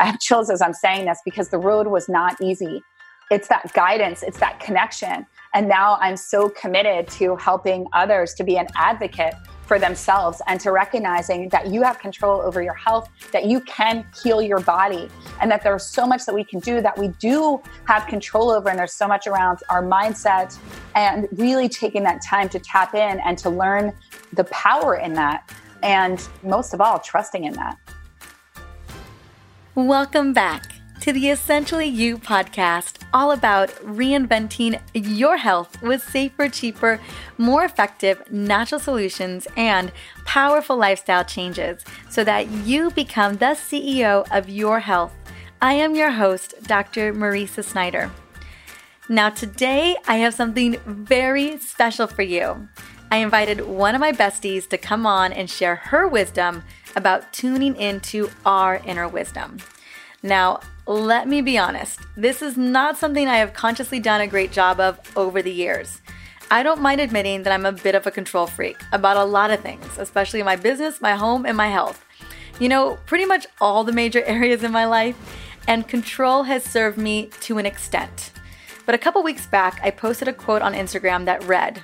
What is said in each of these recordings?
I have chills as I'm saying this because the road was not easy. It's that guidance, it's that connection. And now I'm so committed to helping others to be an advocate for themselves and to recognizing that you have control over your health, that you can heal your body, and that there's so much that we can do that we do have control over. And there's so much around our mindset and really taking that time to tap in and to learn the power in that. And most of all, trusting in that. Welcome back to the Essentially You podcast, all about reinventing your health with safer, cheaper, more effective natural solutions and powerful lifestyle changes so that you become the CEO of your health. I am your host, Dr. Mariza Snyder. Now, today I have something very special for you. I invited one of my besties to come on and share her wisdom about tuning into our inner wisdom. Now, let me be honest, this is not something I have consciously done a great job of over the years. I don't mind admitting that I'm a bit of a control freak about a lot of things, especially my business, my home, and my health. You know, pretty much all the major areas in my life, and control has served me to an extent. But a couple weeks back, I posted a quote on Instagram that read,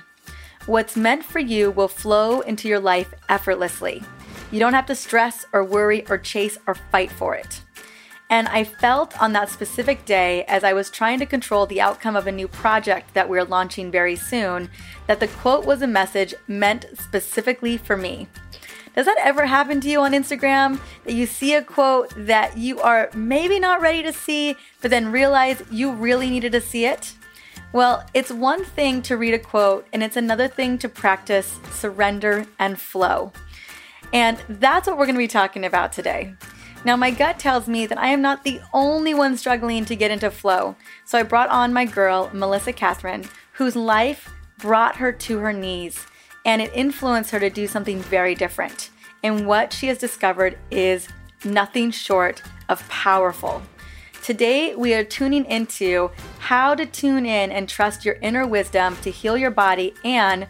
What's meant for you will flow into your life effortlessly. You don't have to stress or worry or chase or fight for it. And I felt on that specific day, as I was trying to control the outcome of a new project that we're launching very soon, that the quote was a message meant specifically for me. Does that ever happen to you on Instagram? That you see a quote that you are maybe not ready to see, but then realize you really needed to see it? Well, it's one thing to read a quote, and it's another thing to practice surrender and flow. And that's what we're going to be talking about today. Now, my gut tells me that I am not the only one struggling to get into flow, so I brought on my girl, Melissa Kathryn, whose life brought her to her knees and it influenced her to do something very different. And what she has discovered is nothing short of powerful. Today, we are tuning into how to tune in and trust your inner wisdom to heal your body and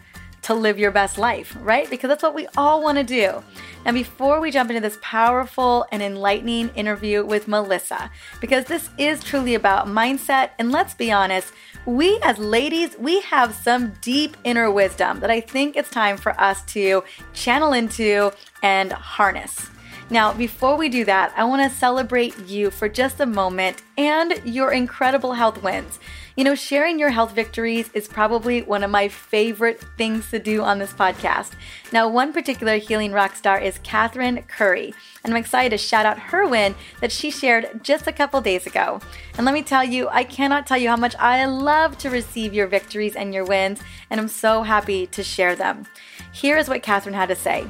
to live your best life, right? Because that's what we all want to do. Now, before we jump into this powerful and enlightening interview with Melissa, because this is truly about mindset, and let's be honest, we as ladies, we have some deep inner wisdom that I think it's time for us to channel into and harness. Now, before we do that, I want to celebrate you for just a moment and your incredible health wins. You know, sharing your health victories is probably one of my favorite things to do on this podcast. Now, one particular healing rock star is Catherine Curry, and I'm excited to shout out her win that she shared just a couple days ago. And let me tell you, I cannot tell you how much I love to receive your victories and your wins, and I'm so happy to share them. Here is what Catherine had to say.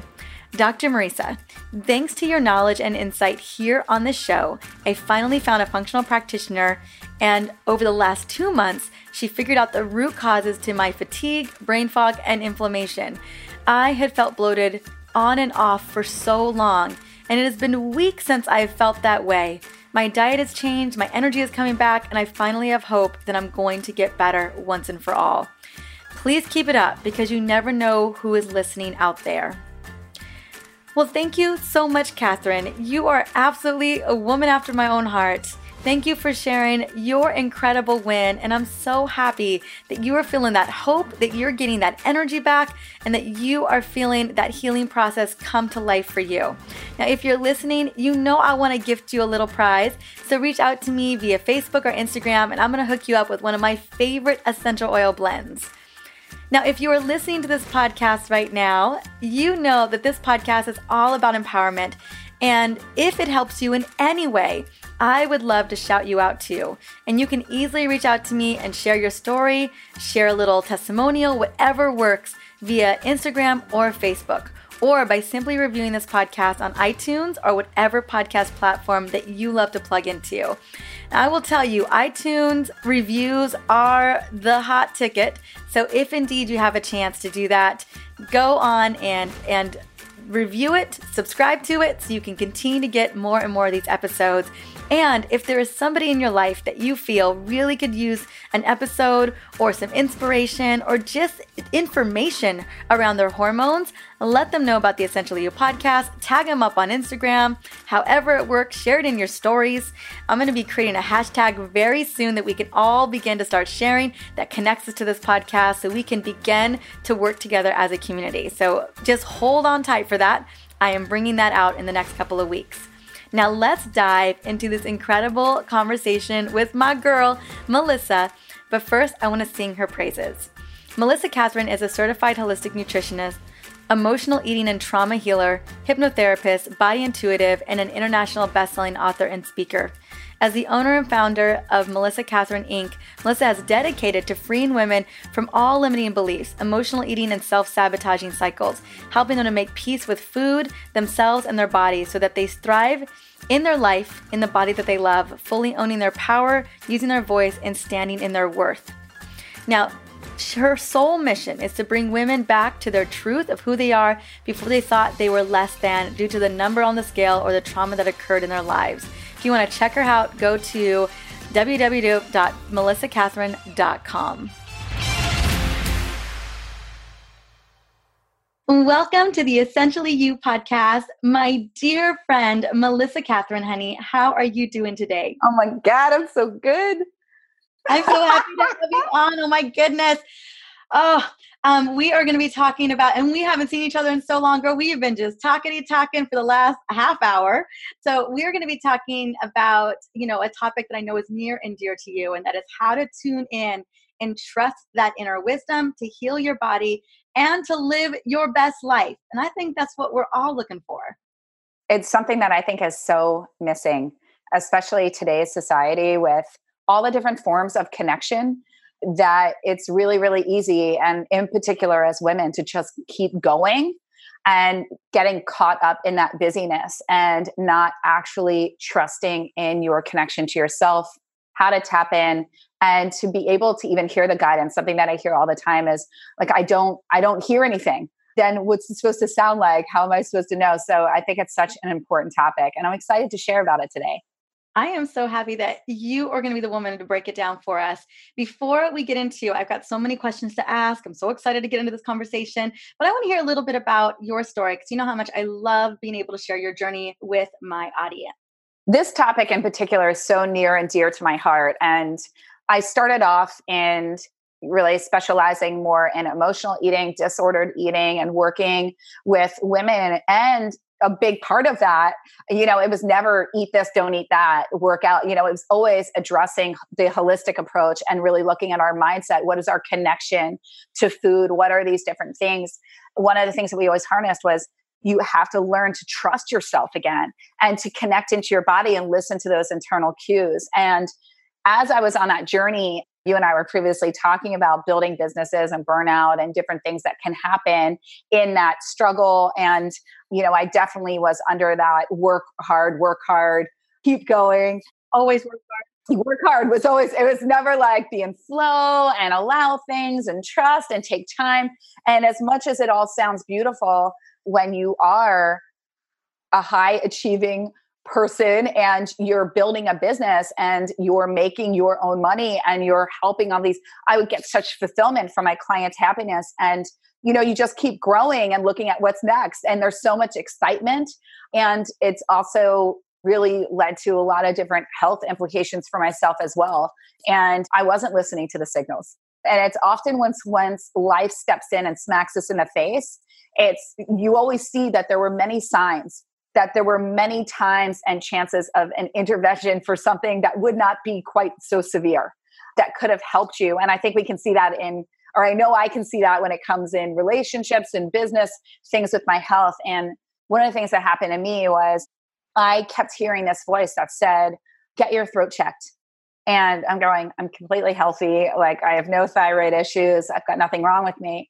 Dr. Mariza, thanks to your knowledge and insight here on the show, I finally found a functional practitioner, and over the last two months, she figured out the root causes to my fatigue, brain fog, and inflammation. I had felt bloated on and off for so long, and it has been weeks since I have felt that way. My diet has changed, my energy is coming back, and I finally have hope that I'm going to get better once and for all. Please keep it up because you never know who is listening out there. Well, thank you so much, Catherine. You are absolutely a woman after my own heart. Thank you for sharing your incredible win. And I'm so happy that you are feeling that hope, that you're getting that energy back, and that you are feeling that healing process come to life for you. Now, if you're listening, you know I want to gift you a little prize. So reach out to me via Facebook or Instagram, and I'm going to hook you up with one of my favorite essential oil blends. Now, if you are listening to this podcast right now, you know that this podcast is all about empowerment. And if it helps you in any way, I would love to shout you out too. And you can easily reach out to me and share your story, share a little testimonial, whatever works via Instagram or Facebook or by simply reviewing this podcast on iTunes or whatever podcast platform that you love to plug into. I will tell you, iTunes reviews are the hot ticket. So if indeed you have a chance to do that, go on and and review it, subscribe to it so you can continue to get more and more of these episodes And if there is somebody in your life that you feel really could use an episode or some inspiration or just information around their hormones, let them know about the Essentially You podcast. Tag them up on Instagram. However, it works, share it in your stories. I'm going to be creating a hashtag very soon that we can all begin to start sharing that connects us to this podcast so we can begin to work together as a community. So just hold on tight for that. I am bringing that out in the next couple of weeks. Now, let's dive into this incredible conversation with my girl, Melissa. But first, I want to sing her praises. Melissa Kathryn is a certified holistic nutritionist, emotional eating and trauma healer, hypnotherapist, body intuitive, and an international best-selling author and speaker. As the owner and founder of Melissa Kathryn Inc., Melissa has dedicated to freeing women from all limiting beliefs, emotional eating, and self sabotaging cycles, helping them to make peace with food, themselves, and their bodies so that they thrive in their life, in the body that they love, fully owning their power, using their voice, and standing in their worth. Now, her sole mission is to bring women back to their truth of who they are before they thought they were less than due to the number on the scale or the trauma that occurred in their lives. If you want to check her out, go to www.melissakathryn.com. Welcome to the Essentially You podcast, my dear friend Melissa Kathryn Honey. How are you doing today? Oh my God, I'm so good. I'm so happy to have you on. Oh my goodness. Oh, um, we are going to be talking about, and we haven't seen each other in so long, girl. We have been just talking, talking for the last half hour. So we are going to be talking about, you know, a topic that I know is near and dear to you, and that is how to tune in and trust that inner wisdom to heal your body and to live your best life. And I think that's what we're all looking for. It's something that I think is so missing, especially today's society with all the different forms of connection that it's really, really easy, and in particular as women, to just keep going and getting caught up in that busyness and not actually trusting in your connection to yourself, how to tap in and to be able to even hear the guidance. Something that i hear all the time is like i don't i don't hear anything. Then what's it supposed to sound like? How am i supposed to know? So i think it's such an important topic and i'm excited to share about it today I am so happy that you are going to be the woman to break it down for us. Before we get into, I've got so many questions to ask. I'm so excited to get into this conversation, but I want to hear a little bit about your story because you know how much I love being able to share your journey with my audience. This topic in particular is so near and dear to my heart. And I started off in really specializing more in emotional eating, disordered eating, and working with women and a big part of that. You know it was never eat this don't eat that workout. You know it was always addressing the holistic approach and really looking at our mindset. What is our connection to food? What are these different things? One of the things that we always harnessed was you have to learn to trust yourself again and to connect into your body and listen to those internal cues. And as i was on that journey you and I were previously talking about building businesses and burnout and different things that can happen in that struggle. And, you know, I definitely was under that work hard, work hard, keep going, always work hard. Work hard was always, it was never like be in flow and allow things and trust and take time. And as much as it all sounds beautiful, when you are a high achieving person and you're building a business and you're making your own money and you're helping all these i would get such fulfillment from my clients happiness. And you know you just keep growing and looking at what's next. And there's so much excitement. And it's also really led to a lot of different health implications for myself as well. And i wasn't listening to the signals. And it's often once once life steps in and smacks us in the face it's you always see that there were many signs that there were many times and chances of an intervention for something that would not be quite so severe that could have helped you. And I think we can see that in, or I know I can see that when it comes in relationships and business, things with my health. And one of the things that happened to me was I kept hearing this voice that said, get your throat checked. And I'm going, I'm completely healthy. Like I have no thyroid issues. I've got nothing wrong with me.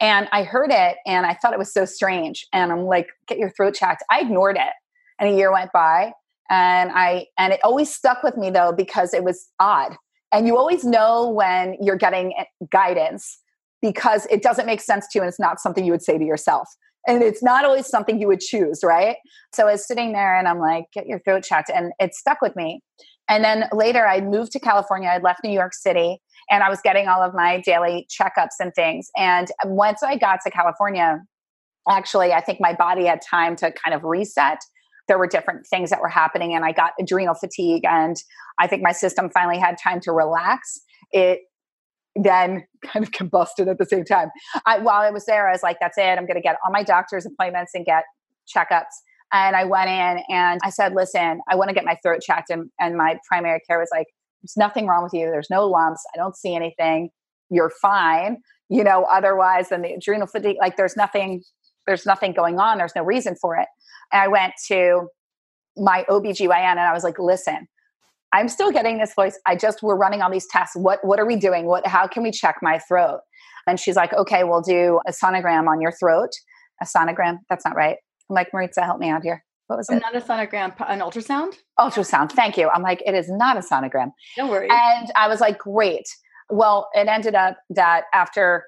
And I heard it and I thought it was so strange. And I'm like, get your throat checked. I ignored it. And a year went by and I and it always stuck with me though because it was odd. And you always know when you're getting eh, guidance because it doesn't make sense to you and it's not something you would say to yourself. and it's not always something you would choose, right? So I was sitting there and I'm like, get your throat checked. And it stuck with me. And then later I moved to California. I'd left New York City and I was getting all of my daily checkups and things. And once I got to California, actually, I think my body had time to kind of reset. There were different things that were happening, and I got adrenal fatigue, and I think my system finally had time to relax. It then kind of combusted at the same time. I, while I was there, I was like, that's it. I'm going to get all my doctor's appointments and get checkups. And I went in and I said, listen, I want to get my throat checked. And, and my primary care was like, there's nothing wrong with you. There's no lumps. I don't see anything. You're fine. You know, otherwise than the adrenal fatigue, like there's nothing, there's nothing going on. There's no reason for it. And I went to my OBGYN and I was like, listen, I'm still getting this voice. I just we're running all these tests. What what are we doing? What how can we check my throat? And she's like, okay, we'll do a sonogram on your throat. A sonogram? That's not right. I'm like, Maritza, help me out here. What was it? Not a sonogram, an ultrasound? Ultrasound. Thank you. I'm like, it is not a sonogram. No worries. And I was like, great. Well, it ended up that after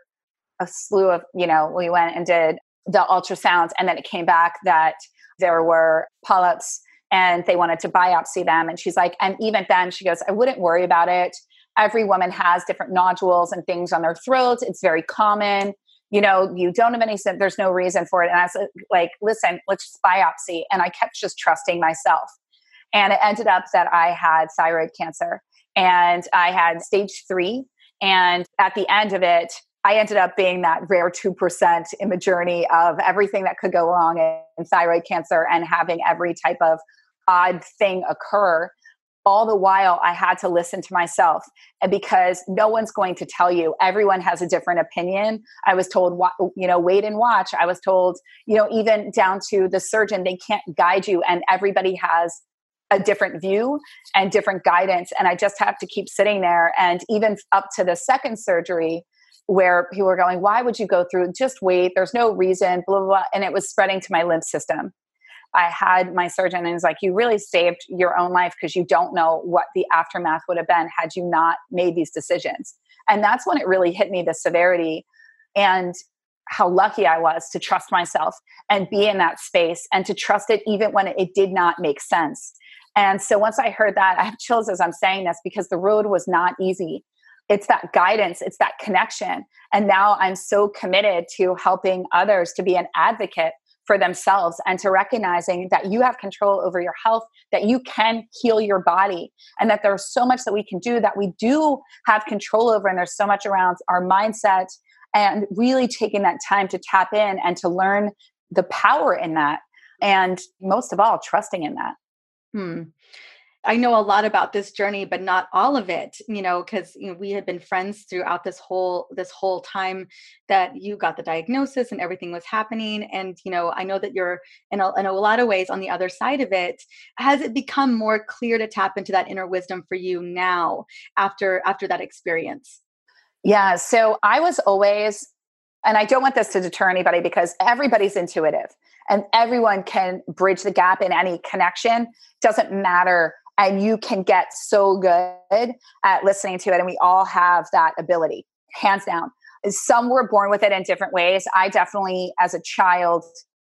a slew of, you know, we went and did the ultrasounds, and then it came back that there were polyps and they wanted to biopsy them. And she's like, and even then, she goes, I wouldn't worry about it. Every woman has different nodules and things on their throats. It's very common. You know, you don't have any, there's no reason for it. And I was like, listen, let's just biopsy. And I kept just trusting myself. And it ended up that I had thyroid cancer and I had stage three. And at the end of it, I ended up being that rare 2% in the journey of everything that could go wrong in thyroid cancer and having every type of odd thing occur all the while i had to listen to myself and because no one's going to tell you. Everyone has a different opinion. I was told you know wait and watch. I was told you know even down to the surgeon they can't guide you and everybody has a different view and different guidance and i just have to keep sitting there. And even up to the second surgery where people were going why would you go through? Just wait. There's no reason blah blah blah and it was spreading to my lymph system I had my surgeon and he's like, You really saved your own life because you don't know what the aftermath would have been had you not made these decisions. And that's when it really hit me the severity and how lucky I was to trust myself and be in that space and to trust it even when it did not make sense. And so once I heard that, I have chills as I'm saying this because the road was not easy. It's that guidance, it's that connection. And now I'm so committed to helping others to be an advocate for themselves and to recognizing that you have control over your health, that you can heal your body, and that there's so much that we can do that we do have control over. And there's so much around our mindset and really taking that time to tap in and to learn the power in that. And most of all, trusting in that. Hmm. I know a lot about this journey, but not all of it, you know, because you know, we had been friends throughout this whole this whole time that you got the diagnosis and everything was happening. And you know, I know that you're in a, in a lot of ways on the other side of it. Has it become more clear to tap into that inner wisdom for you now after after that experience? Yeah. So I was always, and I don't want this to deter anybody because everybody's intuitive and everyone can bridge the gap in any connection. Doesn't matter and you can get so good at listening to it and we all have that ability hands down. Some were born with it in different ways. I definitely as a child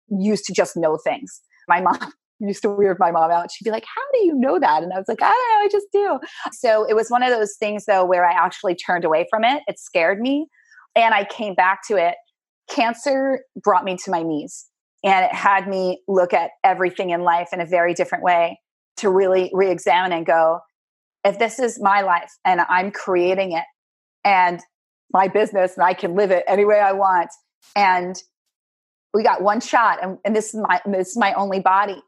used to just know things. My mom used to weird my mom out. She'd be like how do you know that? And i was like i don't know i just do. So it was one of those things though where i actually turned away from it. It scared me and i came back to it. Cancer brought me to my knees and it had me look at everything in life in a very different way to really re-examine and go if this is my life and i'm creating it and my business and i can live it any way i want and we got one shot and, and this is my this is my only body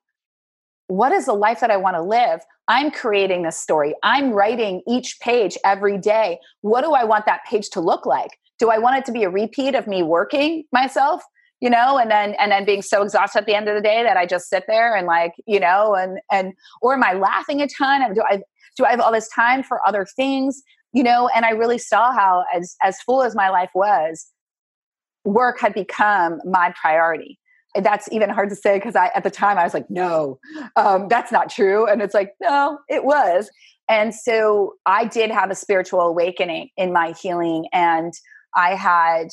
what is the life that i want to live? I'm creating this story. I'm writing each page every day. What do i want that page to look like? Do i want it to be a repeat of me working myself you know and then and then being so exhausted at the end of the day that i just sit there and like you know and and or am i laughing a ton? Do i do i have all this time for other things? You know and i really saw how as as full as my life was work had become my priority. That's even hard to say because i at the time i was like no um, that's not true. And it's like no it was. And so i did have a spiritual awakening in my healing and i had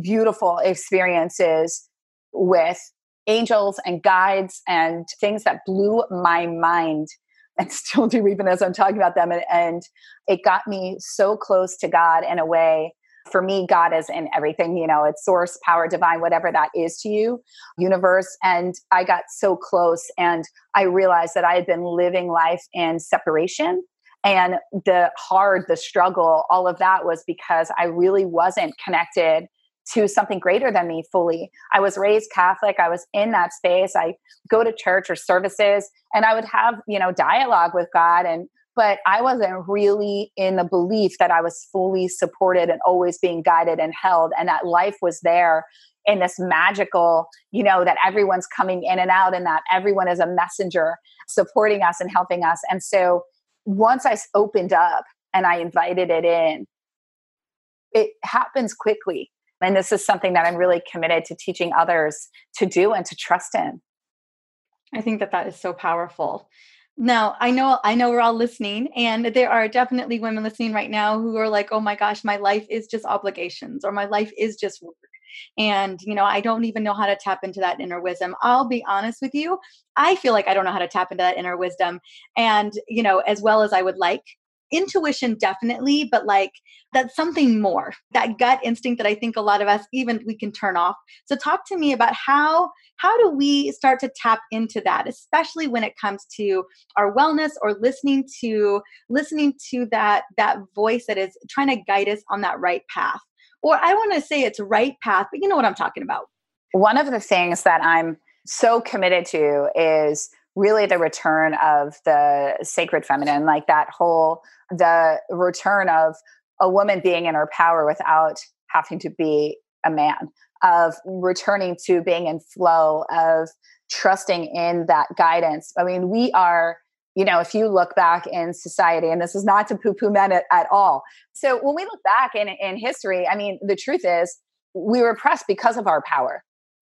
beautiful experiences with angels and guides and things that blew my mind and still do even as I'm talking about them. And, and it got me so close to God in a way for me, God is in everything, you know, it's source, power, divine, whatever that is to you, universe. And I got so close and I realized that I had been living life in separation. And the hard, the struggle, all of that was because I really wasn't connected to something greater than me fully. I was raised Catholic. I was in that space. I go to church or services and I would have, you know, dialogue with God and but I wasn't really in the belief that I was fully supported and always being guided and held, and that life was there in this magical, you know, that everyone's coming in and out, and that everyone is a messenger supporting us and helping us. And so once I opened up and I invited it in, it happens quickly. And this is something that I'm really committed to teaching others to do and to trust in. I think that that is so powerful. Now, I know I know we're all listening and there are definitely women listening right now who are like, "Oh my gosh, my life is just obligations or my life is just work." And, you know, I don't even know how to tap into that inner wisdom. I'll be honest with you, I feel like I don't know how to tap into that inner wisdom and, you know, as well as I would like intuition definitely but like that's something more. That gut instinct that i think a lot of us even we can turn off. So talk to me about how how do we start to tap into that especially when it comes to our wellness or listening to listening to that that voice that is trying to guide us on that right path? Or i want to say it's right path but you know what i'm talking about. One of the things that i'm so committed to is really the return of the sacred feminine, like that whole, the return of a woman being in her power without having to be a man, of returning to being in flow, of trusting in that guidance. I mean, we are, you know, if you look back in society, and this is not to poo poo men at, at all. So when we look back in, in history, I mean, the truth is we were oppressed because of our power.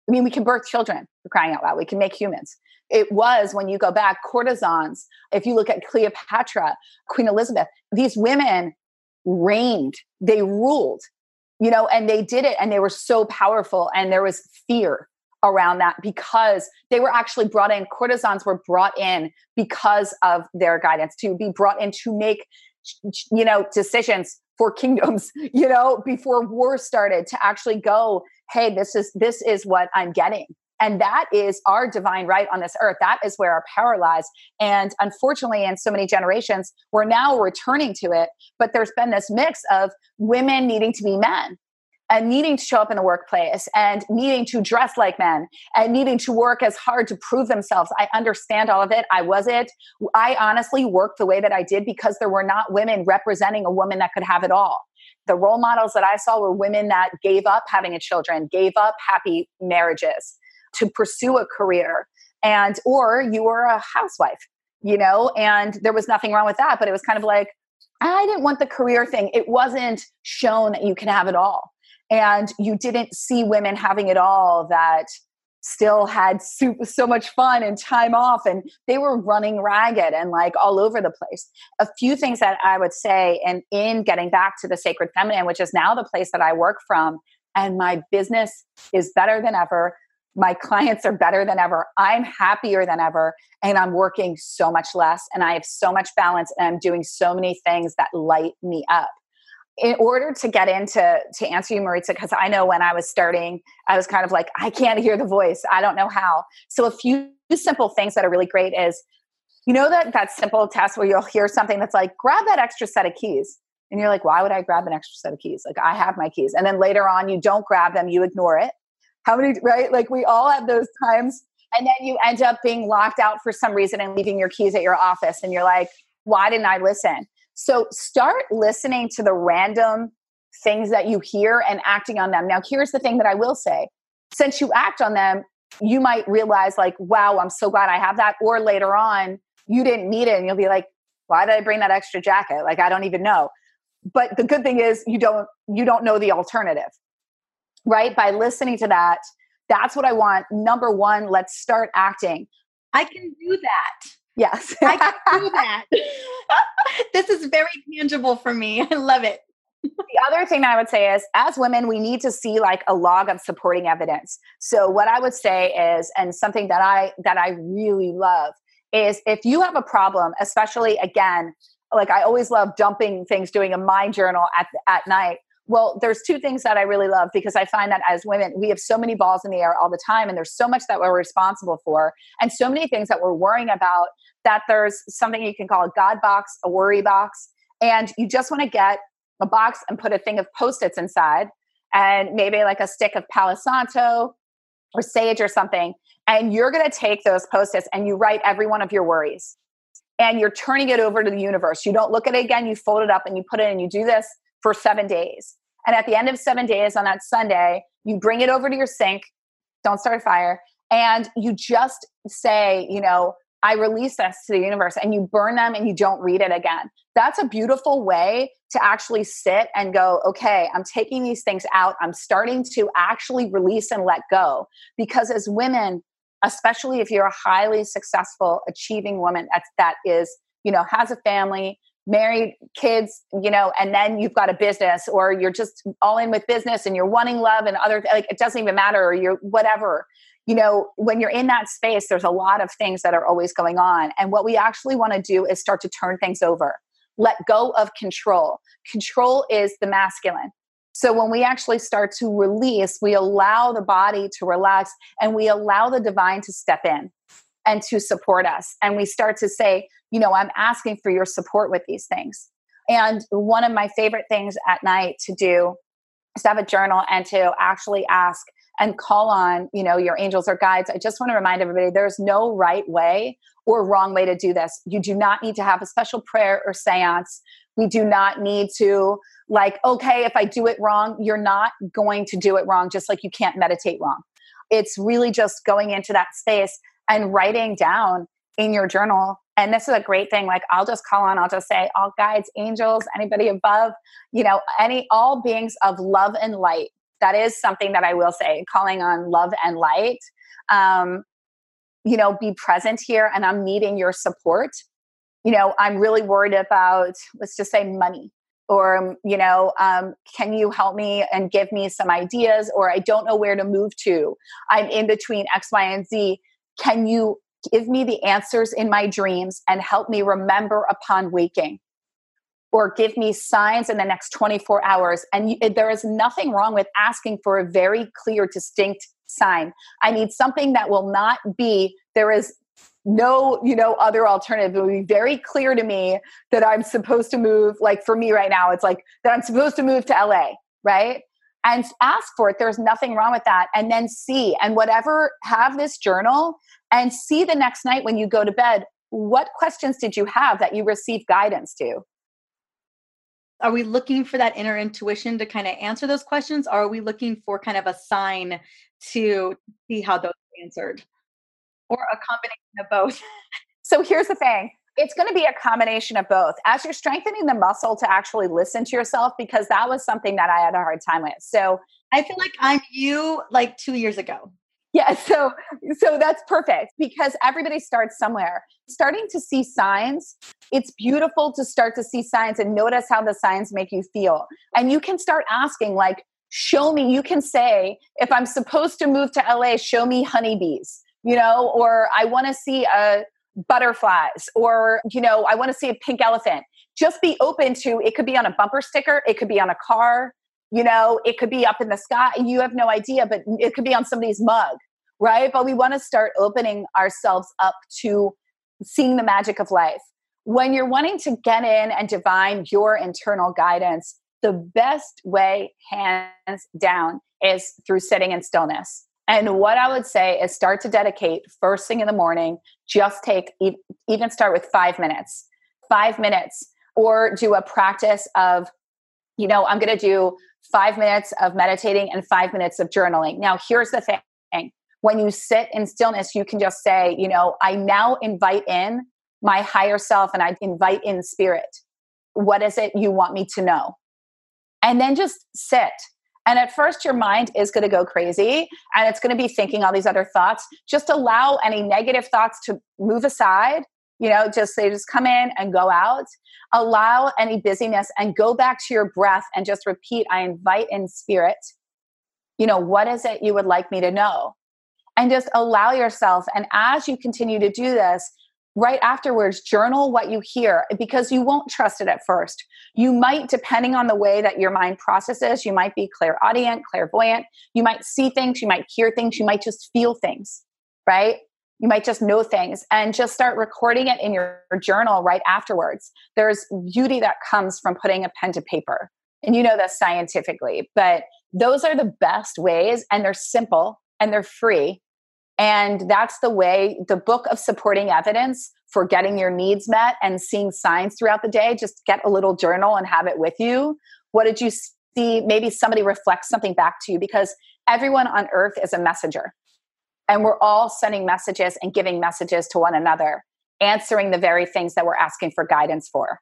I mean, we can birth children, for crying out loud. We can make humans. It was when you go back courtesans if you look at cleopatra queen elizabeth these women reigned. They ruled you know and they did it and they were so powerful and there was fear around that because they were actually brought in. Courtesans were brought in because of their guidance to be brought in to make you know decisions for kingdoms you know before war started to actually go hey this is this is what i'm getting and that is our divine right on this earth. That is where our power lies. And unfortunately, in so many generations, we're now returning to it. But there's been this mix of women needing to be men and needing to show up in the workplace and needing to dress like men and needing to work as hard to prove themselves. I understand all of it. I was it. I honestly worked the way that I did because there were not women representing a woman that could have it all. The role models that I saw were women that gave up having a children, gave up happy marriages, to pursue a career and or you were a housewife you know and there was nothing wrong with that but it was kind of like i didn't want the career thing. It wasn't shown that you can have it all. And you didn't see women having it all that still had so much fun and time off and they were running ragged and like all over the place a few things that i would say and in getting back to the sacred feminine which is now the place that i work from and my business is better than ever my clients are better than ever. I'm happier than ever. And I'm working so much less. And I have so much balance. And I'm doing so many things that light me up. In order to get into to answer you, Maritza, because I know when I was starting, I was kind of like, I can't hear the voice. I don't know how. So a few simple things that are really great is, you know that that simple test where you'll hear something that's like, grab that extra set of keys. And you're like, why would I grab an extra set of keys? Like I have my keys. And then later on, you don't grab them, you ignore it how many, right? Like we all have those times. And then you end up being locked out for some reason and leaving your keys at your office. And you're like, why didn't I listen? So start listening to the random things that you hear and acting on them. Now, here's the thing that I will say since you act on them, you might realize, like, wow, I'm so glad I have that. Or later on, you didn't need it and you'll be like, why did I bring that extra jacket? Like, I don't even know. But the good thing is you don't you don't know the alternative right? By listening to that, that's what I want. Number one, let's start acting. I can do that. Yes. I can do that. this is very tangible for me. I love it. the other thing that I would say is as women, we need to see like a log of supporting evidence. So what I would say is, and something that I that I really love is if you have a problem, especially again, like I always love dumping things, doing a mind journal at at night. Well, there's two things that I really love because I find that as women, we have so many balls in the air all the time, and there's so much that we're responsible for, and so many things that we're worrying about that there's something you can call a God box, a worry box, and you just want to get a box and put a thing of post-its inside and maybe like a stick of Palo Santo or sage or something. And you're going to take those post-its and you write every one of your worries. And you're turning it over to the universe. You don't look at it again, you fold it up and you put it and you do this for seven days. And at the end of seven days on that Sunday, you bring it over to your sink, don't start a fire, and you just say, you know, I release this to the universe and you burn them and you don't read it again. That's a beautiful way to actually sit and go, okay, I'm taking these things out. I'm starting to actually release and let go. Because as women, especially if you're a highly successful, achieving woman that, that is, you know, has a family, married, kids, you know, and then you've got a business or you're just all in with business and you're wanting love and other, like it doesn't even matter or you're whatever you know, when you're in that space, there's a lot of things that are always going on. And what we actually want to do is start to turn things over, let go of control. Control is the masculine. So when we actually start to release, we allow the body to relax and we allow the divine to step in and to support us. And we start to say, you know, I'm asking for your support with these things. And one of my favorite things at night to do is to have a journal and to actually ask, and call on you know your angels or guides i just want to remind everybody there's no right way or wrong way to do this you do not need to have a special prayer or seance we do not need to like okay if i do it wrong you're not going to do it wrong just like you can't meditate wrong it's really just going into that space and writing down in your journal and this is a great thing like i'll just call on i'll just say all guides angels anybody above you know any all beings of love and light that is something that I will say, calling on love and light. Um, you know, be present here and I'm needing your support. You know, I'm really worried about, let's just say, money. Or, you know, um, can you help me and give me some ideas? Or I don't know where to move to. I'm in between X, Y, and Z. Can you give me the answers in my dreams and help me remember upon waking? or give me signs in the next 24 hours. And you, there is nothing wrong with asking for a very clear, distinct sign. I need something that will not be, there is no you know other alternative it will be very clear to me that i'm supposed to move like for me right now it's like that i'm supposed to move to la right and ask for it. There's nothing wrong with that. And then see and whatever have this journal and see the next night when you go to bed what questions did you have that you received guidance to? Are we looking for that inner intuition to kind of answer those questions or are we looking for kind of a sign to see how those are answered? Or a combination of both? So here's the thing it's going to be a combination of both. As you're strengthening the muscle to actually listen to yourself because that was something that i had a hard time with. So i feel like i'm you like two years ago. Yeah so so that's perfect because everybody starts somewhere. Starting to see signs it's beautiful to start to see signs and notice how the signs make you feel. And you can start asking like show me you can say if i'm supposed to move to la show me honeybees you know or i want to see a butterflies or you know i want to see a pink elephant. Just be open to it could be on a bumper sticker it could be on a car you know it could be up in the sky and you have no idea but it could be on somebody's mug right? But we want to start opening ourselves up to seeing the magic of life. When you're wanting to get in and divine your internal guidance the best way hands down is through sitting in stillness and what i would say is start to dedicate first thing in the morning just take even start with five minutes five minutes or do a practice of you know i'm going to do five minutes of meditating and five minutes of journaling. Now, here's the thing when you sit in stillness, you can just say, you know, I now invite in my higher self and I invite in spirit. What is it you want me to know? And then just sit. And at first, your mind is going to go crazy and it's going to be thinking all these other thoughts. Just allow any negative thoughts to move aside you know just they just come in and go out allow any busyness and go back to your breath and just repeat i invite in spirit you know what is it you would like me to know and just allow yourself and as you continue to do this right afterwards journal what you hear because you won't trust it at first. You might depending on the way that your mind processes you might be clairaudient clairvoyant. You might see things you might hear things you might just feel things right? You might just know things and just start recording it in your journal right afterwards. There's beauty that comes from putting a pen to paper and you know this scientifically but those are the best ways and they're simple and they're free and that's the way the book of supporting evidence for getting your needs met and seeing signs throughout the day. Just get a little journal and have it with you. What did you see? Maybe somebody reflects something back to you because everyone on earth is a messenger. And we're all sending messages and giving messages to one another, answering the very things that we're asking for guidance for.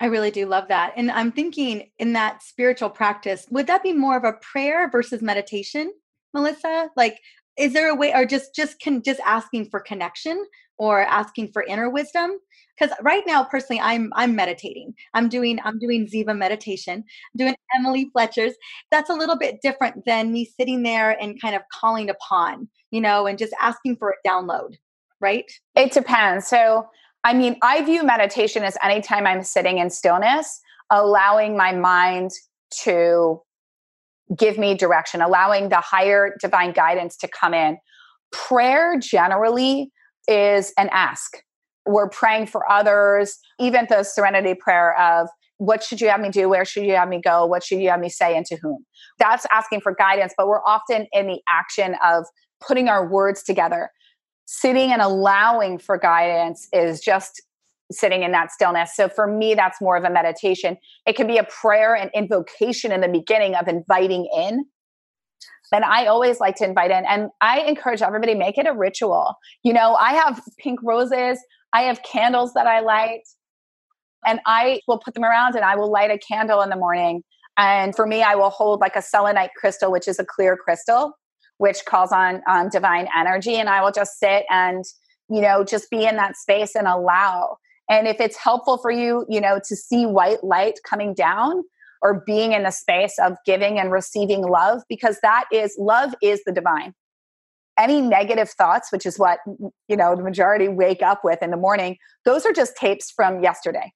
I really do love that. And I'm thinking in that spiritual practice, would that be more of a prayer versus meditation? Melissa? Like is there a way or just just can just asking for connection or asking for inner wisdom? Because right now personally i'm i'm meditating. I'm doing i'm doing ziva meditation I'm doing emily fletcher's. That's a little bit different than me sitting there and kind of calling upon you know and just asking for a download right? It depends. So i mean i view meditation as anytime i'm sitting in stillness allowing my mind to give me direction, allowing the higher divine guidance to come in. Prayer generally is an ask. We're praying for others, even the serenity prayer of, what should you have me do? Where should you have me go? What should you have me say and to whom? That's asking for guidance, but we're often in the action of putting our words together. Sitting and allowing for guidance is just sitting in that stillness. So for me, that's more of a meditation. It can be a prayer and invocation in the beginning of inviting in. And I always like to invite in, and I encourage everybody make it a ritual. You know, I have pink roses, I have candles that I light, and I will put them around and I will light a candle in the morning. And for me, I will hold like a selenite crystal, which is a clear crystal, which calls on um, divine energy. And I will just sit and, you know, just be in that space and allow. And if it's helpful for you, you know, to see white light coming down or being in the space of giving and receiving love, because that is love is the divine. Any negative thoughts, which is what, you know, the majority wake up with in the morning, those are just tapes from yesterday.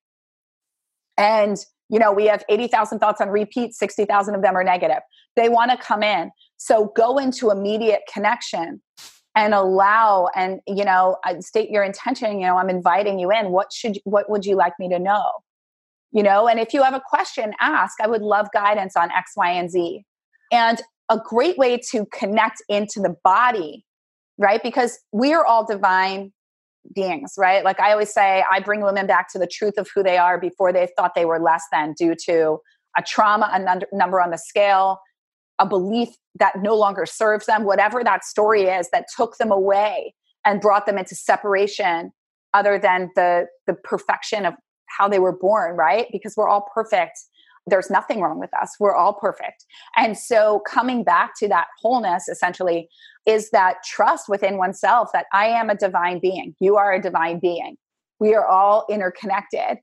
And, you know, we have 80,000 thoughts on repeat, 60,000 of them are negative. They want to come in. So go into immediate connection and allow and you know state your intention you know i'm inviting you in. What should what would you like me to know? You know and if you have a question ask. I would love guidance on x y and z. And a great way to connect into the body right? Because we are all divine beings right? Like i always say i bring women back to the truth of who they are before they thought they were less than due to a trauma a number on the scale a belief that no longer serves them, whatever that story is that took them away and brought them into separation other than the the perfection of how they were born, right? Because we're all perfect. There's nothing wrong with us. We're all perfect. And so coming back to that wholeness essentially is that trust within oneself that I am a divine being. You are a divine being. We are all interconnected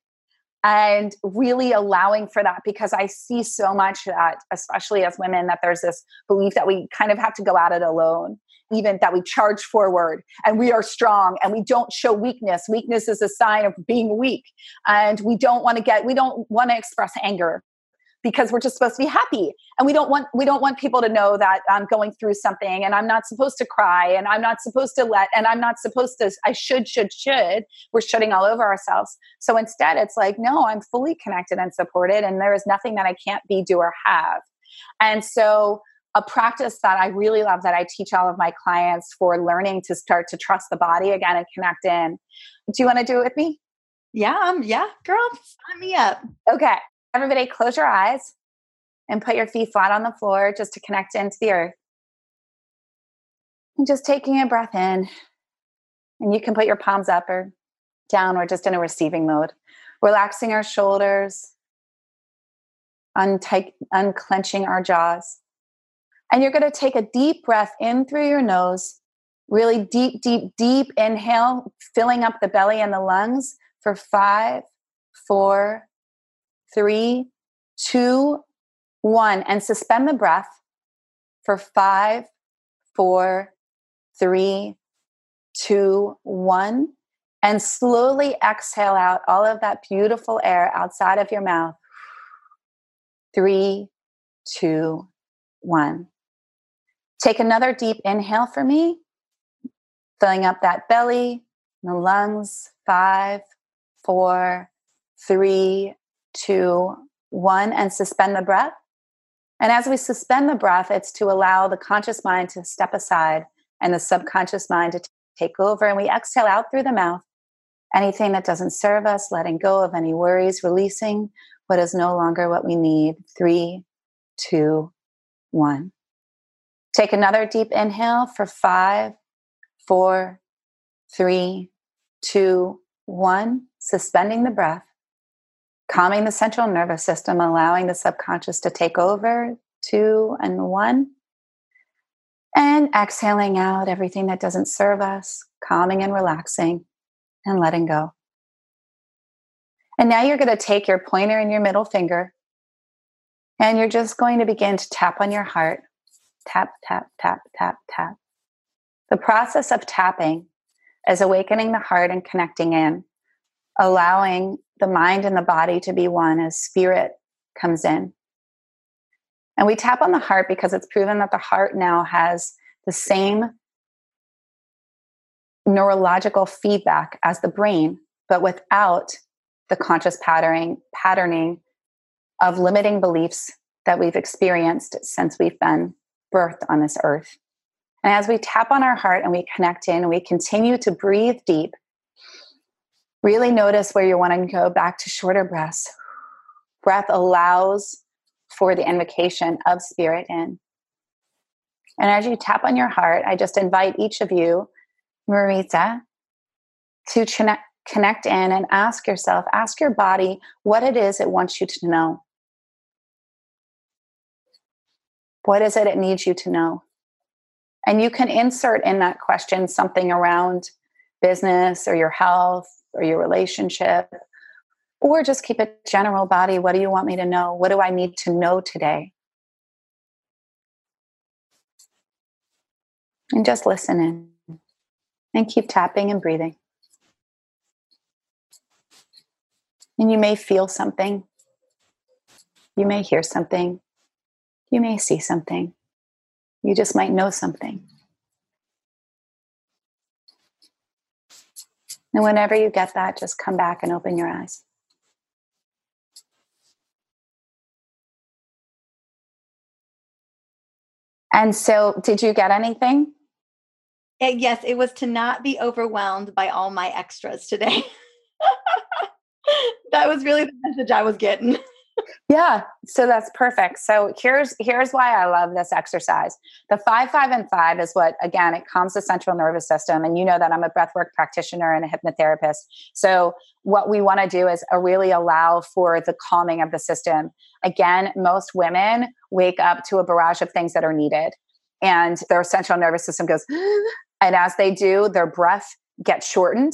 and really allowing for that because I see so much that, especially as women, that there's this belief that we kind of have to go at it alone, even that we charge forward and we are strong and we don't show weakness. Weakness is a sign of being weak. And we don't want to get, we don't want to express anger because we're just supposed to be happy and we don't want we don't want people to know that i'm going through something and i'm not supposed to cry and i'm not supposed to let and i'm not supposed to i should should should we're shutting all over ourselves so instead it's like no i'm fully connected and supported and there is nothing that i can't be do or have and so a practice that I really love that I teach all of my clients for learning to start to trust the body again and connect in. Do you want to do it with me? Yeah, um, yeah, girl, sign me up. Okay. Everybody, close your eyes and put your feet flat on the floor just to connect into the earth. And just taking a breath in. And you can put your palms up or down. We're just in a receiving mode. Relaxing our shoulders, unclenching our jaws. And you're going to take a deep breath in through your nose Really deep, deep, deep inhale, filling up the belly and the lungs for five, four, three, two, one. And suspend the breath for five, four, three, two, one. And slowly exhale out all of that beautiful air outside of your mouth. Three, two, one. Take another deep inhale for me, filling up that belly, the lungs. Five, four, three, two, one, and suspend the breath. And as we suspend the breath, it's to allow the conscious mind to step aside and the subconscious mind to t- take over. And we exhale out through the mouth anything that doesn't serve us, letting go of any worries, releasing what is no longer what we need. Three, two, one. Take another deep inhale for five, four, three, two, one. Suspending the breath, calming the central nervous system, allowing the subconscious to take over. Two and one. And exhaling out everything that doesn't serve us, calming and relaxing and letting go. And now you're going to take your pointer and your middle finger and you're just going to begin to tap on your heart. Tap, tap, tap, tap, tap. The process of tapping is awakening the heart and connecting in, allowing the mind and the body to be one as spirit comes in. And we tap on the heart because it's proven that the heart now has the same neurological feedback as the brain, but without the conscious patterning, patterning of limiting beliefs that we've experienced since we've been birthed on this earth. And as we tap on our heart and we connect in, we continue to breathe deep. Really notice where you want to go back to shorter breaths. Breath allows for the invocation of spirit in. And as you tap on your heart, I just invite each of you, Mariza, to connect, connect in and ask yourself, ask your body what it is it wants you to know. What is it it needs you to know? And you can insert in that question something around business or your health or your relationship, or just keep it general body. What do you want me to know? What do I need to know today? And just listen in and keep tapping and breathing. And you may feel something, you may hear something, you may see something. You just might know something. And whenever you get that, just come back and open your eyes. And so, did you get anything? It, yes, it was to not be overwhelmed by all my extras today. that was really the message I was getting. Yeah so that's perfect. So here's here's why i love this exercise. The five five and five is what again it calms the central nervous system and you know that i'm a breathwork practitioner and a hypnotherapist. So what we want to do is uh, really allow for the calming of the system. Again most women wake up to a barrage of things that are needed and their central nervous system goes and as they do their breath gets shortened.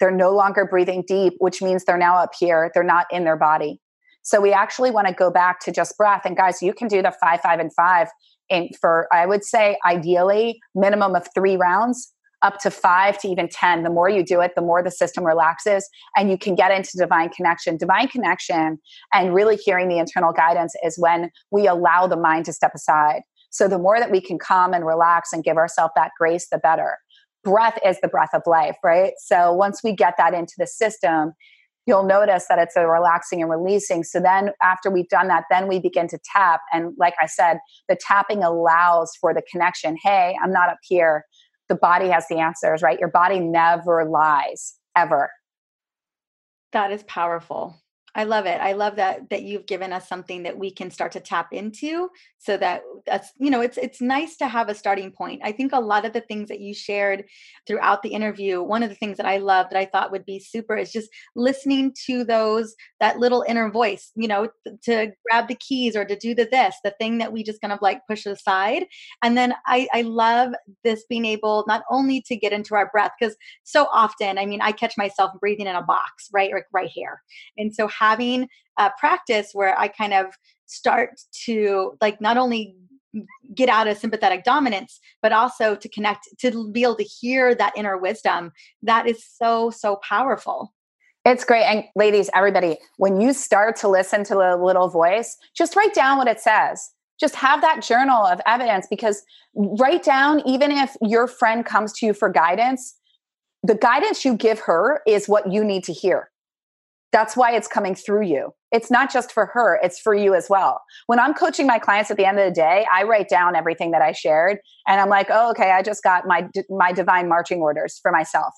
They're no longer breathing deep which means they're now up here. They're not in their body so we actually want to go back to just breath. And guys, you can do the five, five, and five in for I would say ideally minimum of three rounds up to five to even 10. The more you do it, the more the system relaxes and you can get into divine connection. Divine connection and really hearing the internal guidance is when we allow the mind to step aside. So the more that we can calm and relax and give ourselves that grace, the better. Breath is the breath of life, right? So once we get that into the system, you'll notice that it's a relaxing and releasing. So then after we've done that, then we begin to tap. And like I said, the tapping allows for the connection. Hey, I'm not up here. The body has the answers, right? Your body never lies, ever. That is powerful. I love it. I love that that you've given us something that we can start to tap into so that that's you know it's it's nice to have a starting point. I think a lot of the things that you shared throughout the interview, one of the things that I love that I thought would be super is just listening to those that little inner voice, you know, to grab the keys or to do the this, the thing that we just kind of like push aside. And then I I love this being able not only to get into our breath because so often, I mean, I catch myself breathing in a box, right, like right here. And so having a practice where I kind of start to like not only get out of sympathetic dominance but also to connect to be able to hear that inner wisdom that is so so powerful. It's great and ladies everybody when you start to listen to the little voice just write down what it says. Just have that journal of evidence because write down even if your friend comes to you for guidance the guidance you give her is what you need to hear that's why it's coming through you. It's not just for her, it's for you as well. When I'm coaching my clients at the end of the day, I write down everything that I shared and I'm like, "Oh, okay, I just got my my divine marching orders for myself."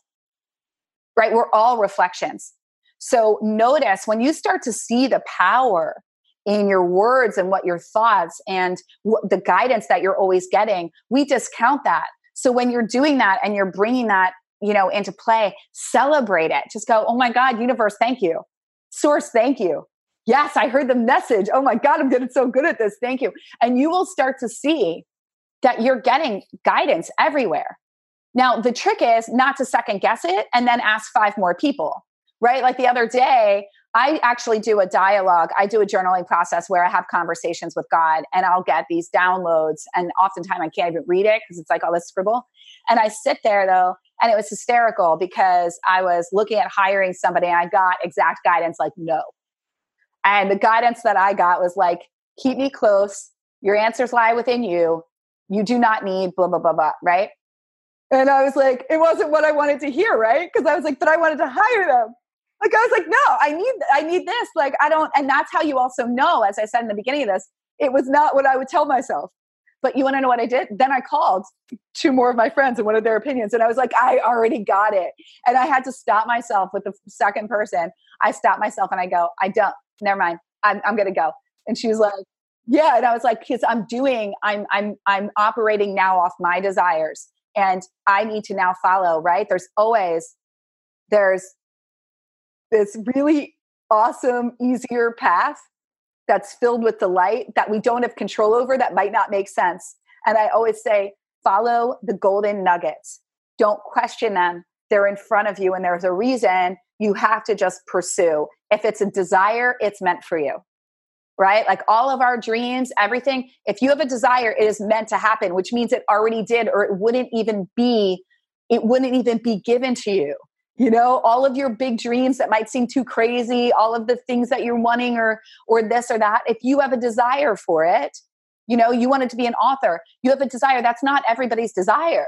Right? We're all reflections. So notice when you start to see the power in your words and what your thoughts and the guidance that you're always getting, we discount that. So when you're doing that and you're bringing that you know into play celebrate it. Just go oh my god universe thank you. Source thank you. Yes i heard the message. Oh my god i'm getting so good at this. Thank you. And you will start to see that you're getting guidance everywhere. Now the trick is not to second guess it and then ask five more people right? Like the other day I actually do a dialogue. I do a journaling process where I have conversations with God and I'll get these downloads. And oftentimes I can't even read it because it's like all this scribble. And I sit there though and it was hysterical because I was looking at hiring somebody and I got exact guidance like, no. And the guidance that I got was like, keep me close. Your answers lie within you. You do not need blah, blah, blah, blah, right? And I was like, it wasn't what I wanted to hear, right? Because I was like, but I wanted to hire them. Like I was like, no, I need, I need this. Like I don't, and that's how you also know, as I said in the beginning of this, it was not what I would tell myself. But you want to know what I did? Then I called two more of my friends and of their opinions. And I was like, I already got it. And I had to stop myself with the second person. I stopped myself and I go, I don't, never mind. I'm, I'm going to go. And she was like, yeah. And I was like, because I'm doing, I'm, I'm, I'm operating now off my desires and I need to now follow, right? There's always, there's this really awesome, easier path that's filled with delight that we don't have control over that might not make sense. And I always say, follow the golden nuggets. Don't question them. They're in front of you, and there's a reason you have to just pursue. If it's a desire, it's meant for you, right? Like all of our dreams, everything, if you have a desire, it is meant to happen, which means it already did, or it wouldn't even be, it wouldn't even be given to you you know all of your big dreams that might seem too crazy all of the things that you're wanting or or this or that if you have a desire for it you know you wanted to be an author you have a desire that's not everybody's desire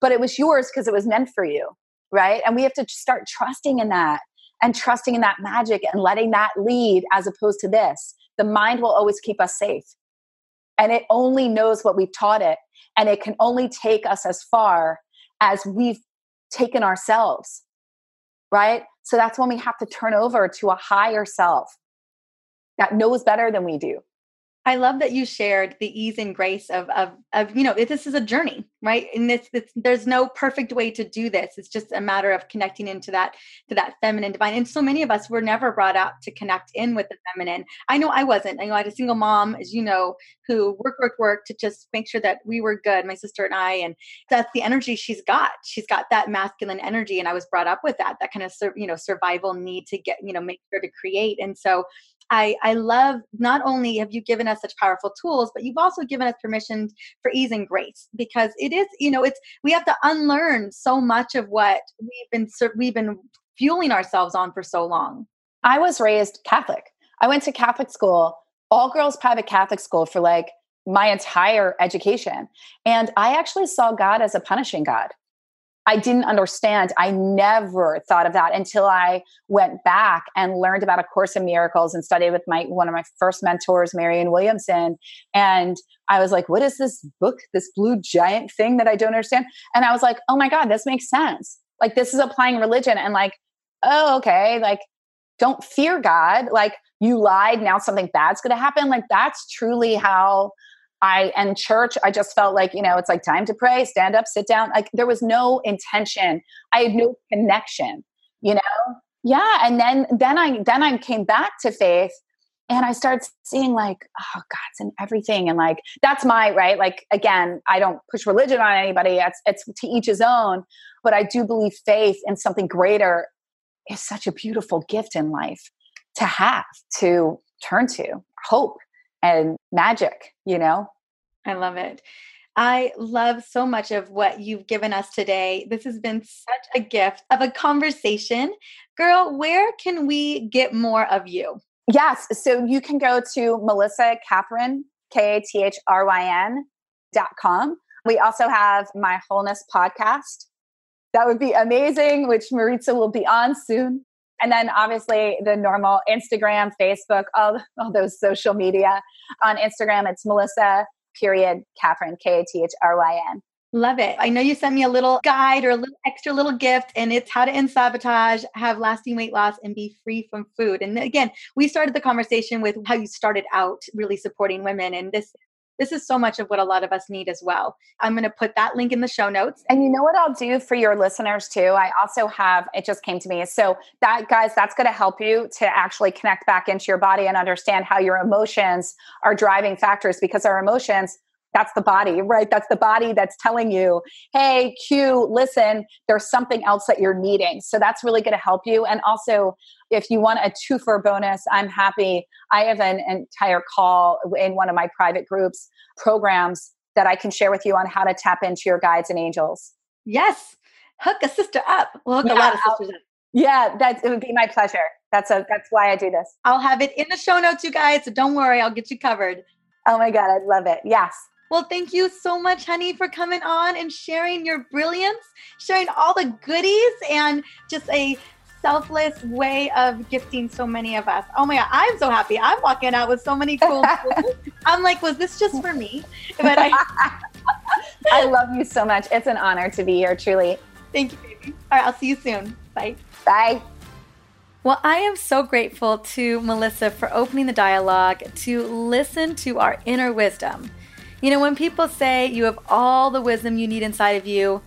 but it was yours because it was meant for you right? And we have to start trusting in that and trusting in that magic and letting that lead as opposed to this. The mind will always keep us safe. And it only knows what we've taught it and it can only take us as far as we've taken ourselves right? So that's when we have to turn over to a higher self that knows better than we do. I love that you shared the ease and grace of of of you know this is a journey, right? And this, this there's no perfect way to do this. It's just a matter of connecting into that to that feminine divine. And so many of us were never brought up to connect in with the feminine. I know I wasn't. I know I had a single mom, as you know, who worked worked worked to just make sure that we were good, my sister and I, and that's the energy she's got. She's got that masculine energy, and I was brought up with that that kind of you know survival need to get you know make sure to create. And so I, I love not only have you given us such powerful tools, but you've also given us permission for ease and grace because it is, you know, it's we have to unlearn so much of what we've been we've been fueling ourselves on for so long. I was raised Catholic. I went to Catholic school, all girls private Catholic school for like my entire education. And I actually saw God as a punishing God. I didn't understand. I never thought of that until I went back and learned about A Course in Miracles and studied with my one of my first mentors, Marianne Williamson. And I was like, what is this book, this blue giant thing that I don't understand? And I was like, oh my God, this makes sense. Like this is applying religion and like, oh, okay. Like don't fear God. Like you lied, now something bad's going to happen. Like that's truly how I and church, I just felt like, you know, it's like time to pray, stand up, sit down. Like there was no intention. I had no connection, you know? Yeah. And then then I then I came back to faith and I started seeing like, oh, God's in everything. And like that's my right. Like again, I don't push religion on anybody. It's it's to each his own. But I do believe faith in something greater is such a beautiful gift in life to have, to turn to, hope and magic, you know? I love it. I love so much of what you've given us today. This has been such a gift of a conversation. Girl, where can we get more of you? Yes. So you can go to Melissa Kathryn, K A T H R Y N dot com. We also have my wholeness podcast. That would be amazing, which Mariza will be on soon. And then obviously the normal Instagram, Facebook, all, all those social media. On Instagram, it's Melissa period Kathryn, K A T H R Y N. Love it. I know you sent me a little guide or a little extra little gift, and it's how to end sabotage, have lasting weight loss, and be free from food. And again, we started the conversation with how you started out really supporting women. And this this is so much of what a lot of us need as well. I'm going to put that link in the show notes. And you know what I'll do for your listeners too? I also have, it just came to me. So, that guys, that's going to help you to actually connect back into your body and understand how your emotions are driving factors because our emotions that's the body, right? That's the body that's telling you, hey, Q, listen, there's something else that you're needing. So that's really going to help you. And also, if you want a two for bonus, I'm happy. I have an entire call in one of my private groups programs that I can share with you on how to tap into your guides and angels. Yes. Hook a sister up. We'll hook yeah, a lot of sisters up. Yeah, that it would be my pleasure. That's a that's why I do this. I'll have it in the show notes, you guys. So don't worry, I'll get you covered. Oh my God, I love it. Yes. Well, thank you so much, honey, for coming on and sharing your brilliance, sharing all the goodies, and just a selfless way of gifting so many of us. Oh my God, I'm so happy. I'm walking out with so many cool tools. I'm like, was this just for me? But I, I love you so much. It's an honor to be here, truly. Thank you, baby. All right, I'll see you soon. Bye. Bye. Well, I am so grateful to Melissa for opening the dialogue to listen to our inner wisdom. You know, when people say you have all the wisdom you need inside of you,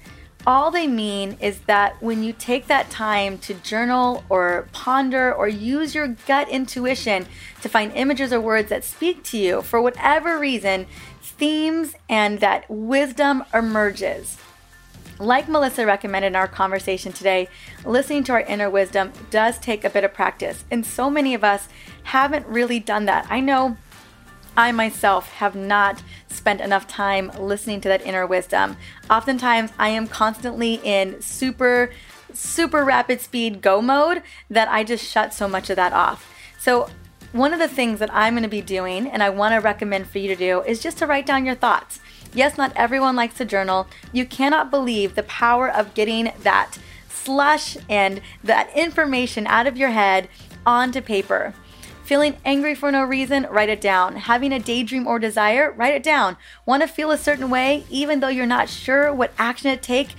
all they mean is that when you take that time to journal or ponder or use your gut intuition to find images or words that speak to you for whatever reason, themes and that wisdom emerges. Like Melissa recommended in our conversation today, listening to our inner wisdom does take a bit of practice, and so many of us haven't really done that. I know I myself have not spent enough time listening to that inner wisdom. Oftentimes, I am constantly in super, super rapid speed go mode that I just shut so much of that off. So, one of the things that I'm going to be doing and I want to recommend for you to do is just to write down your thoughts. Yes, not everyone likes to journal. You cannot believe the power of getting that slush and that information out of your head onto paper. Feeling angry for no reason? Write it down. Having a daydream or desire? Write it down. Want to feel a certain way even though you're not sure what action to take?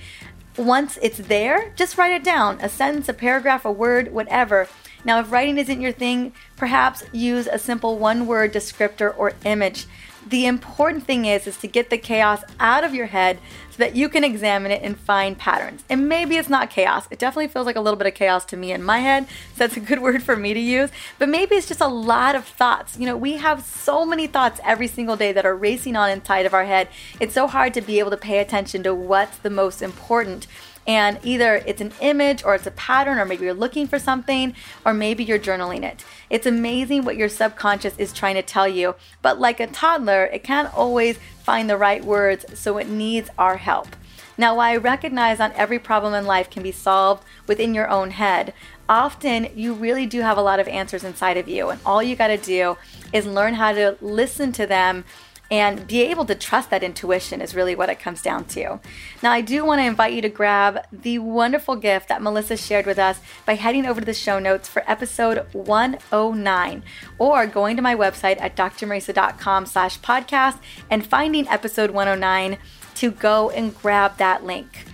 Once it's there, just write it down. A sentence, a paragraph, a word, whatever. Now, if writing isn't your thing, perhaps use a simple one word descriptor or image the important thing is is to get the chaos out of your head that you can examine it and find patterns. And maybe it's not chaos. It definitely feels like a little bit of chaos to me in my head. So that's a good word for me to use. But maybe it's just a lot of thoughts. You know, we have so many thoughts every single day that are racing on inside of our head. It's so hard to be able to pay attention to what's the most important and either it's an image or it's a pattern or maybe you're looking for something or maybe you're journaling it. It's amazing what your subconscious is trying to tell you, but like a toddler, it can't always find the right words, so it needs our help. Now, while I recognize not every problem in life can be solved within your own head, often you really do have a lot of answers inside of you, and all you got to do is learn how to listen to them and be able to trust that intuition is really what it comes down to. Now, I do want to invite you to grab the wonderful gift that Melissa shared with us by heading over to the show notes for episode 109 or going to my website at drmariza.com slash podcast and finding episode 109 to go and grab that link.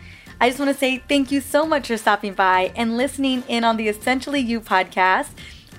I just want to say thank you so much for stopping by and listening in on the Essentially You podcast.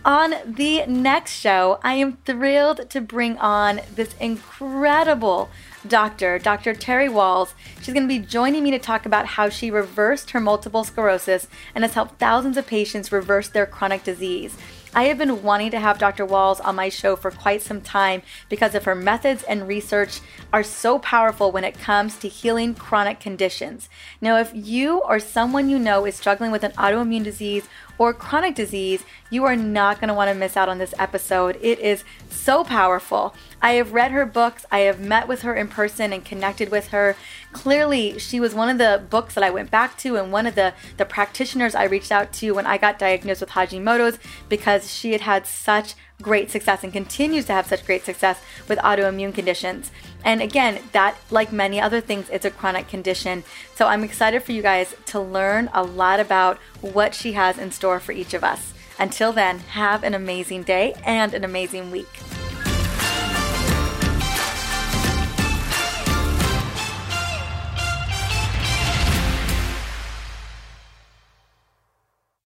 On the next show, I am thrilled to bring on this incredible doctor, Dr. Terry Wahls. She's going to be joining me to talk about how she reversed her multiple sclerosis and has helped thousands of patients reverse their chronic disease. I have been wanting to have Dr. Wahls on my show for quite some time because of her methods and research are so powerful when it comes to healing chronic conditions. Now, if you or someone you know is struggling with an autoimmune disease or chronic disease, you are not going to want to miss out on this episode. It is so powerful. I have read her books, I have met with her in person and connected with her. Clearly, she was one of the books that I went back to and one of the, the practitioners I reached out to when I got diagnosed with Hashimoto's because she had had such great success and continues to have such great success with autoimmune conditions. And again, that, like many other things, it's a chronic condition. So I'm excited for you guys to learn a lot about what she has in store for each of us. Until then, have an amazing day and an amazing week.